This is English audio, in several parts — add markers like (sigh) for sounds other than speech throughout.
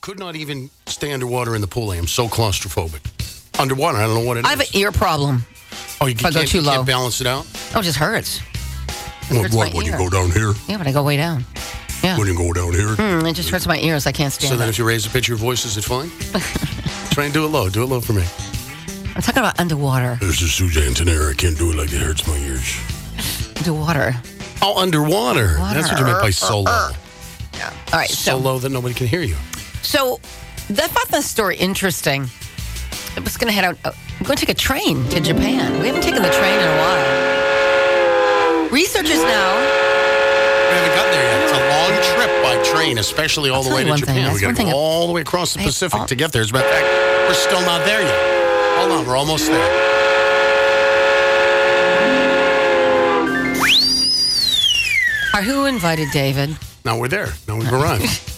Could not even stay underwater in the pool. I am so claustrophobic. Underwater, I don't know what it is. I have an ear problem. oh, you if I go can't, too you can't low. balance it out? Oh, it just hurts. What, hurts what, my when you ear. go down here? Yeah, but I go way down. Yeah. When you go down here? Mm, it just hurts my ears. I can't stand So then it. if you raise the pitch of your voice, is it fine? (laughs) Try and do it low. Do it low for me. I'm talking about underwater. This is Suzanne Tonaire. I can't do it like it hurts my ears. Underwater. Oh, underwater. That's what you meant by so low. All right. So So, low that nobody can hear you. So I found that story interesting. I was going to head out. uh, I'm going to take a train to Japan. We haven't taken the train in a while. Researchers now. We haven't gotten there yet. It's a long trip by train, especially all I'll the way to. Japan. We got to go all the way across the I- Pacific oh. to get there. As a matter of fact, we're still not there yet. Hold on, we're almost there. Or who invited David? Now we're there. Now we've arrived. (laughs)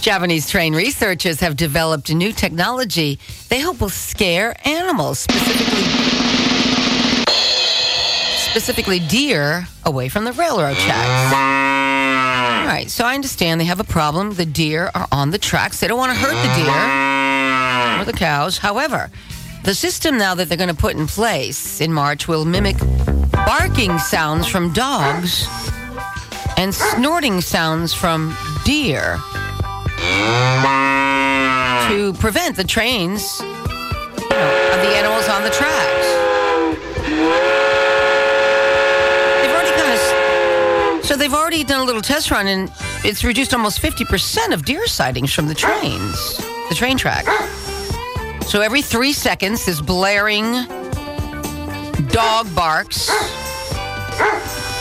Japanese train researchers have developed a new technology they hope will scare animals, specifically specifically deer, away from the railroad tracks. All right, so I understand they have a problem. The deer are on the tracks. They don't want to hurt the deer or the cows. However, the system now that they're going to put in place in March will mimic barking sounds from dogs and snorting sounds from deer to prevent the trains you know, of the animals on the tracks. They've already kind of so they've already done a little test run and it's reduced almost 50% of deer sightings from the trains, the train track. So every 3 seconds this blaring dog barks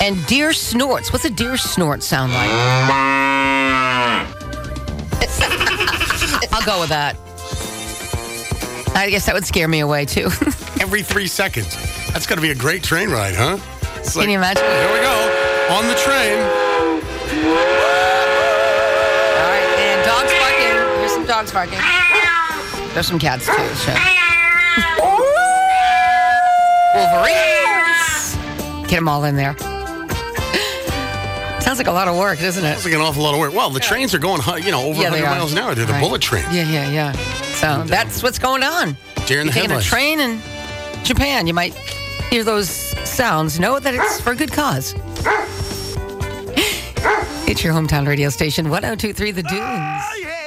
and deer snorts. What's a deer snort sound like? I'll go with that. I guess that would scare me away too. (laughs) Every three seconds. That's going to be a great train ride, huh? It's Can you imagine? Here we go. On the train. All right, and dogs barking. Here's some dogs barking. There's some cats too. So. Wolverines. Get them all in there. Sounds like a lot of work, doesn't it? That's like an awful lot of work. Well, the trains are going, you know, over Yeah, 100 miles an hour. They're the Right. bullet trains. Yeah, yeah, yeah. So that's what's going on. Deer in the You're taking a train in Japan. You might hear those sounds. Know that it's for a good cause. It's your hometown radio station, 1023 The Dunes. Ah, yeah.